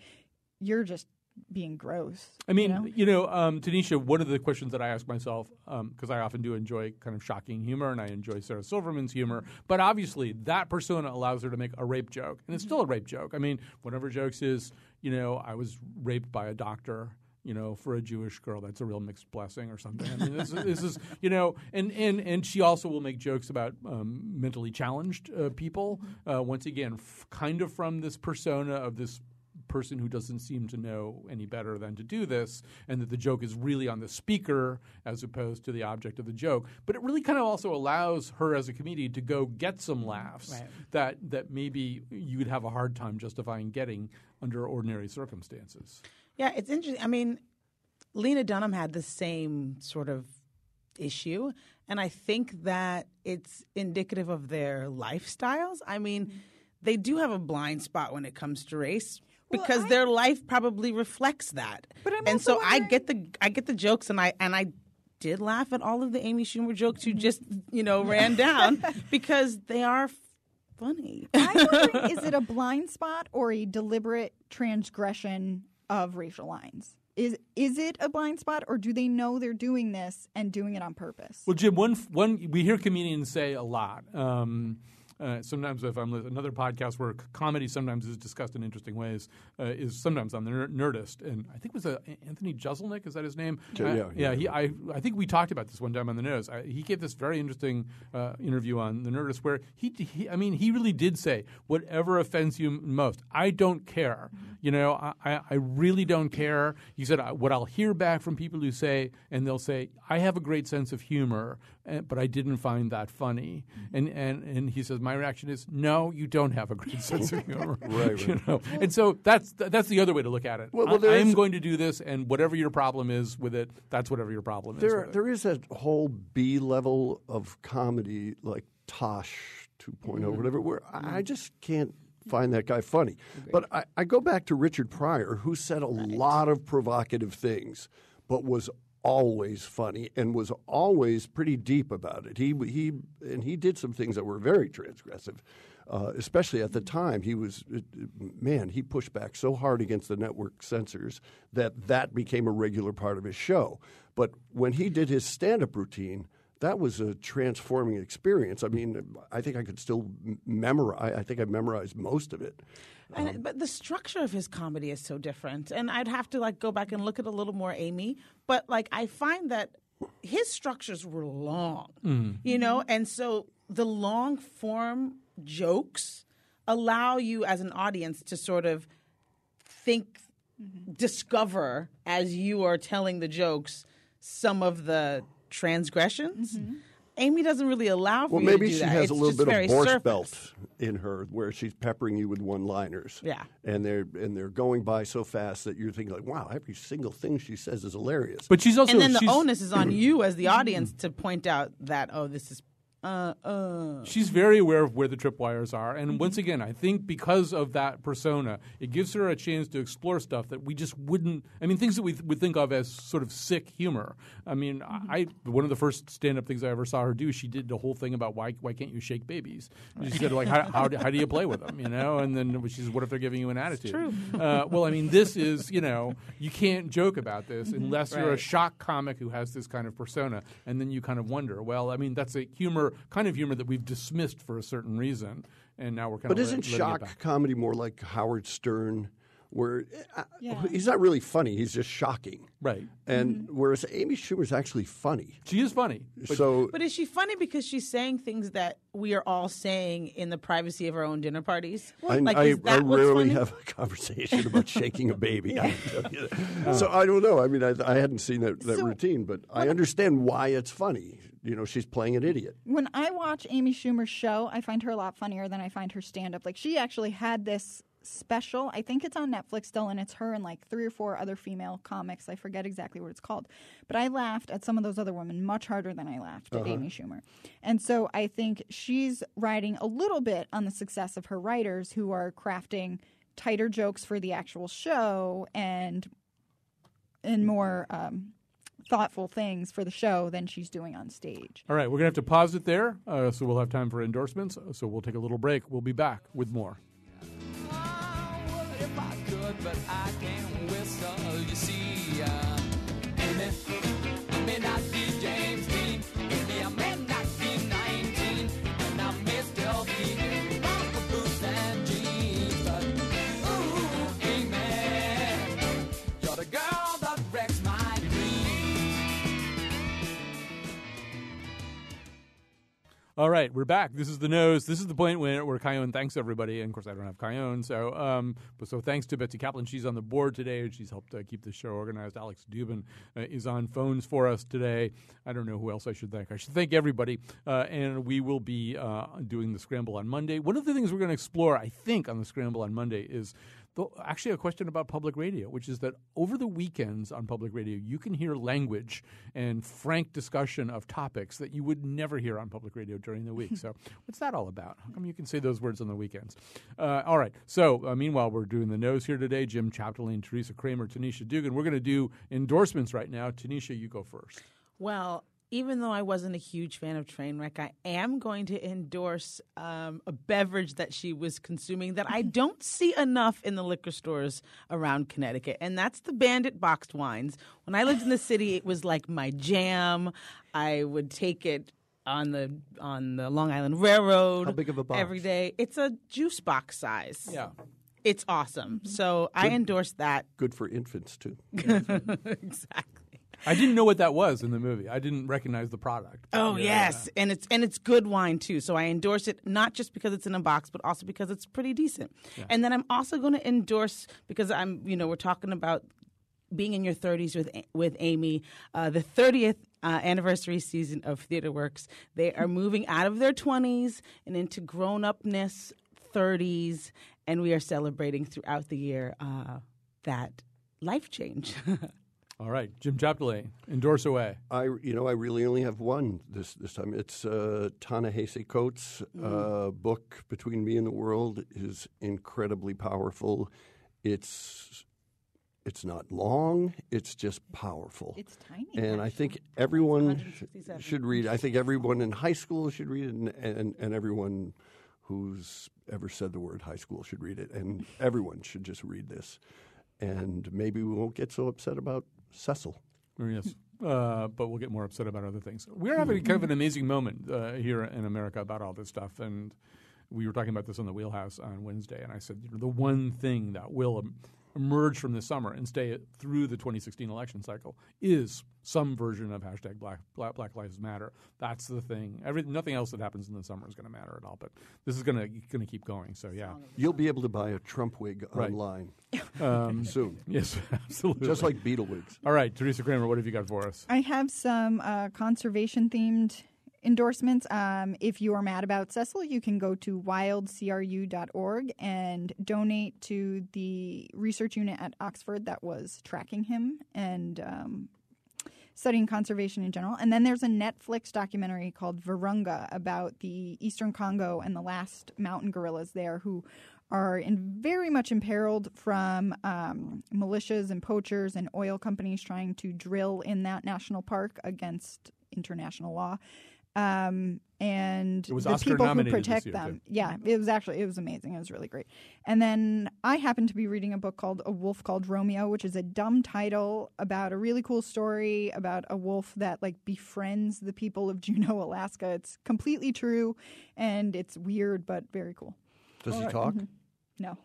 you're just being gross. I mean, you know? you know, um, Tanisha, one of the questions that I ask myself, because I often do enjoy kind of shocking humor and I enjoy Sarah Silverman's humor, but obviously that persona allows her to make a rape joke. And it's still a rape joke. I mean, whatever jokes is, you know, I was raped by a doctor. You know, for a Jewish girl, that's a real mixed blessing, or something. I mean, this, is- this is, you know, and, and and she also will make jokes about um, mentally challenged uh, people. Uh, once again, f- kind of from this persona of this person who doesn't seem to know any better than to do this, and that the joke is really on the speaker as opposed to the object of the joke. But it really kind of also allows her as a comedian to go get some laughs Right. that that maybe you would have a hard time justifying getting under ordinary circumstances. Yeah, it's interesting. I mean, Lena Dunham had the same sort of issue, and I think that it's indicative of their lifestyles. I mean, they do have a blind spot when it comes to race Well, because I- their life probably reflects that. But I'm and so I get the I get the jokes, and I and I did laugh at all of the Amy Schumer jokes Mm-hmm. you just you know ran down because they are funny. I'm wondering, is it a blind spot or a deliberate transgression of racial lines? Is is it a blind spot, or do they know they're doing this and doing it on purpose? Well, Jim, one one we hear comedians say a lot. Um, uh, sometimes, if I'm another podcast where comedy sometimes is discussed in interesting ways uh, is sometimes on the Ner- Nerdist, and I think it was uh, Anthony Jeselnik. Is that his name? Yeah, yeah, yeah. He, I, I think we talked about this one time on the Nerdist. I, he gave this very interesting uh, interview on the Nerdist where he, he, I mean, he really did say whatever offends you most. I don't care. You know, I, I, I really don't care. He said, what I'll hear back from people who say, and they'll say, I have a great sense of humor, eh, but I didn't find that funny. And, and, and he says, my reaction is, no, you don't have a great sense of humor. Right, You know? And so that's that's the other way to look at it. Well, well, I, am going to do this, and whatever your problem is with it, that's whatever your problem is. There, it. there is that whole B level of comedy, like Tosh 2.0, Mm-hmm. whatever, where I I just can't find that guy funny. But I, I go back to Richard Pryor, who said a lot of provocative things, but was always funny and was always pretty deep about it. He, he, and he did some things that were very transgressive. Uh, especially at the time, he was uh, man. He pushed back so hard against the network censors that that became a regular part of his show. But when he did his stand-up routine, that was a transforming experience. I mean, I think I could still memorize. I think I memorized most of it. And, uh-huh. but the structure of his comedy is so different, and I'd have to like go back and look at a little more Amy. But like I find that his structures were long, mm. you know, and so the long form jokes allow you as an audience to sort of think, mm-hmm. discover as you are telling the jokes some of the transgressions. Mm-hmm. Amy doesn't really allow for Well, you maybe to do she that. has It's a little bit of Borscht surface. belt in her, where she's peppering you with one-liners. Yeah. and they're and they're going by so fast that you're thinking like, wow, every single thing she says is hilarious. but she's also and then the onus is on you as the audience to point out that oh this is uh uh She's very aware of where the tripwires are, and Mm-hmm. once again, I think because of that persona, it gives her a chance to explore stuff that we just wouldn't. I mean, things that we th- would think of as sort of sick humor. I mean, Mm-hmm. I one of the first stand-up things I ever saw her do, she did the whole thing about why why can't you shake babies? She said like how how do, how do you play with them, you know? And then she says, what if they're giving you an attitude? true. Uh, well, I mean, this is you know you can't joke about this unless you're a Mm-hmm. Shock comic who has this kind of persona, and then you kind of wonder, well, I mean, that's a humor kind of humor that we've dismissed for a certain reason, and now we're kind But of But isn't letting it shock back. comedy more like Howard Stern, where uh, Yeah. he's not really funny; he's just shocking. right? And whereas Amy Schumer's actually funny. She is funny, but so but is she funny because she's saying things that we are all saying in the privacy of our own dinner parties I, like I, is I that what's rarely funny? have a conversation about shaking a baby. I can tell you that. So I don't know. I mean, I, I hadn't seen that, that So- routine, but I understand why it's funny. You know, she's playing an idiot. when I watch Amy Schumer's show, I find her a lot funnier than I find her stand up. Like she actually had this special. I think it's on Netflix still, and it's her and like three or four other female comics. I forget exactly what it's called, but I laughed at some of those other women much harder than I laughed at Amy Schumer. And so I think she's riding a little bit on the success of her writers who are crafting tighter jokes for the actual show and and more um, thoughtful things for the show than she's doing on stage. all right, we're gonna have to pause it there, uh, so we'll have time for endorsements. So we'll take a little break. We'll be back with more. All right, we're back. This is the nose. This is the point where, where Chion thanks everybody. And of course, I don't have Chion, so um, but so thanks to Betsy Kaplan. She's on the board today, and she's helped uh, keep the show organized. Alex Dubin uh, is on phones for us today. I don't know who else I should thank. I should thank everybody, uh, and we will be uh, doing the scramble on Monday. One of the things we're going to explore, I think, on the scramble on Monday is the, actually a question about public radio, which is that over the weekends on public radio, you can hear language and frank discussion of topics that you would never hear on public radio during the week. so, what's that all about? How come you can say those words on the weekends? Uh, all right. So, uh, meanwhile, we're doing the nose here today. Jim Chapdelaine, Teresa Kramer, Tanisha Dugan. We're going to do endorsements right now. Tanisha, you go first. Well, even though I wasn't a huge fan of Trainwreck, I am going to endorse um, a beverage that she was consuming that I don't see enough in the liquor stores around Connecticut, and that's the Bandit boxed wines. When I lived in the city, it was like my jam. I would take it on the on the Long Island Railroad. How big of a box? Every day. It's a juice box size. Yeah. It's awesome. So I endorse that. Good for infants too. exactly. I didn't know what that was in the movie. I didn't recognize the product. Oh Yeah. yes, and it's and it's good wine too. So I endorse it not just because it's in a box, but also because it's pretty decent. And then I'm also going to endorse because I'm you know we're talking about being in your 30s with with Amy, uh, the 30th uh, anniversary season of Theater Works. They are moving out of their 20s and into grown upness, 30s, and we are celebrating throughout the year uh, that life change. All right, Jim Chapdelaine, endorse away. I, you know, I really only have one this this time. It's uh, Ta-Nehisi Coates' uh, book, Between Me and the World, is incredibly powerful. It's it's not long. It's just powerful. It's tiny. and I think everyone should read. I think everyone in high school should read it, and, and and everyone who's ever said the word high school should read it, and everyone should just read this. And maybe we won't get so upset about Cecil. Yes. Uh, but we'll get more upset about other things. We're having kind of an amazing moment uh, here in America about all this stuff. And we were talking about this on the Wheelhouse on Wednesday. And I said, you know, the one thing that will emerge from this summer and stay through the 2016 election cycle is some version of hashtag Black, Black, Black Lives Matter. That's the thing. Every, nothing else that happens in the summer is going to matter at all. But this is going to going to keep going. So, yeah. You'll be able to buy a Trump wig Right. online Um, soon, yes, absolutely. just like Beatle wigs. All right, Teresa Kramer, what have you got for us? I have some uh, conservation themed endorsements. Um, if you are mad about Cecil, you can go to wildcru.org and donate to the research unit at Oxford that was tracking him and um, studying conservation in general. And then there's a Netflix documentary called Virunga about the Eastern Congo and the last mountain gorillas there who are in very much imperiled from um, militias and poachers and oil companies trying to drill in that national park against international law. Um, and It was the Oscar people who protect year, them. too. Yeah, it was actually it was amazing. It was really great. And then I happened to be reading a book called A Wolf Called Romeo, which is a dumb title about a really cool story about a wolf that like befriends the people of Juneau, Alaska. It's completely true and it's weird but very cool. Does he talk? No.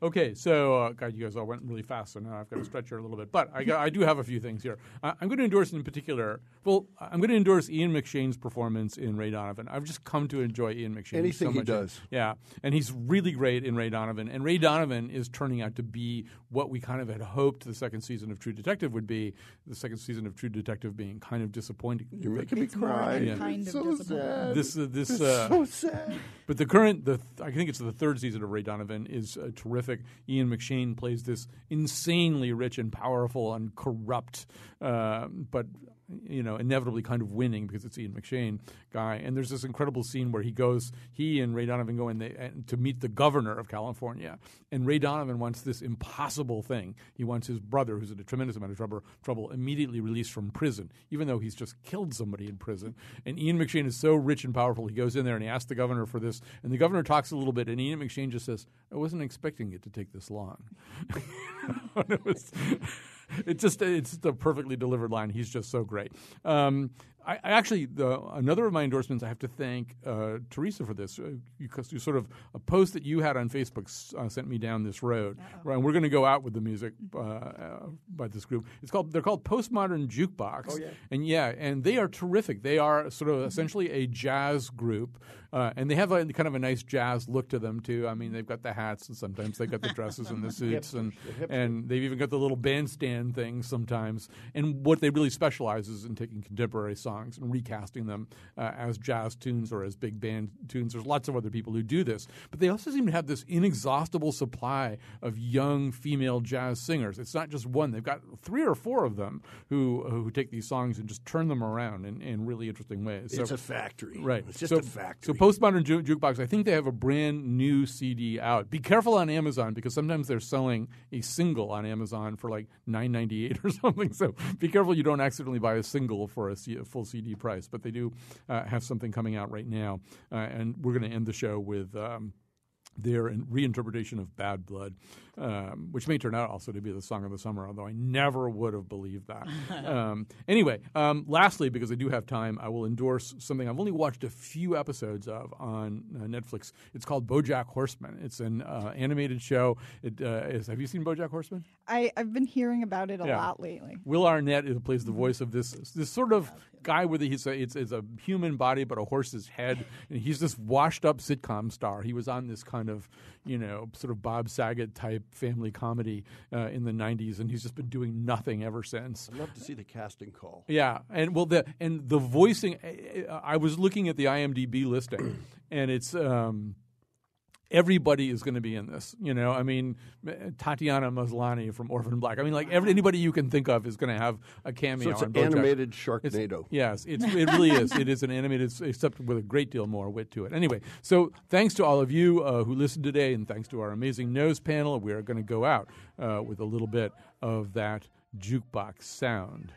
Okay, so uh, God, you guys all went really fast, so now I've got to stretch here a little bit. But I, I do have a few things here. Uh, I'm going to endorse in particular. Well, I'm going to endorse Ian McShane's performance in Ray Donovan. I've just come to enjoy Ian McShane. Anything so he much. does. Yeah, and he's really great in Ray Donovan. And Ray Donovan is turning out to be what we kind of had hoped the second season of True Detective would be. The second season of True Detective being kind of disappointing. You're making me It's more cry. Yeah. kind of so disappointing. sad. This uh, this It's uh, so sad. but the current, the I think it's the third season of Ray Donovan is uh, terrific. Ian McShane plays this insanely rich and powerful and corrupt, uh, but you know, inevitably kind of winning because it's Ian McShane guy. And there's this incredible scene where he goes, he and Ray Donovan go in they, and uh, to meet the governor of California, and Ray Donovan wants this impossible thing. He wants his brother, who's in a tremendous amount of trouble, trouble, immediately released from prison, even though he's just killed somebody in prison. And Ian McShane is so rich and powerful, he goes in there and he asks the governor for this, and the governor talks a little bit, and Ian McShane just says, "I wasn't expecting it to take this long." And it was. It just it's a perfectly delivered line. He's just so great. Um, I, I actually the another of my endorsements. I have to thank uh, Teresa for this uh, because you sort of a post that you had on Facebook uh, sent me down this road. Right, and we're going to go out with the music uh, uh, by this group. It's called they're called Postmodern Jukebox. Oh, yeah. and yeah, and they are terrific. They are sort of essentially a jazz group, uh, and they have a kind of a nice jazz look to them too. I mean, they've got the hats, and sometimes they've got the dresses and the suits, and and they've even got the little bandstand things sometimes. And what they really specialize is in taking contemporary songs and recasting them uh, as jazz tunes or as big band tunes. There's lots of other people who do this, but they also seem to have this inexhaustible supply of young female jazz singers. It's not just one; they've got three or four of them who who take these songs and just turn them around in, in really interesting ways. It's a factory. Right. It's just so, a factory. So Postmodern Ju- Jukebox, I think they have a brand new CD out. Be careful on Amazon because sometimes they're selling a single on Amazon for like nine ninety eight or something. So be careful you don't accidentally buy a single for a, a full CD price. But they do uh, have something coming out right now, uh, and we're going to end the show with. Um, their reinterpretation of Bad Blood, um, which may turn out also to be the song of the summer, although I never would have believed that. um, anyway, um, lastly, because I do have time, I will endorse something I've only watched a few episodes of on uh, Netflix. It's called BoJack Horseman. It's an uh, animated show. It uh, is. Have you seen BoJack Horseman? I, I've been hearing about it a Yeah. lot lately. Will Arnett is, plays the voice of this this sort of guy with a, he's a, it's, it's a human body but a horse's head, and he's this washed up sitcom star. He was on this kind of you know sort of Bob Saget type family comedy uh, in the '90s, and he's just been doing nothing ever since. I'd love to see the casting call. Yeah, and well, the and the voicing. I- I was looking at the IMDb listing, and it's. Um, Everybody is going to be in this, you know. I mean, Tatiana Maslany from Orphan Black. I mean, like every, anybody you can think of is going to have a cameo. So it's an animated It's- Sharknado. yes, it's, it really is. It is an animated, except with a great deal more wit to it. Anyway, so thanks to all of you uh, who listened today, and thanks to our amazing nose panel. We are going to go out uh, with a little bit of that jukebox sound.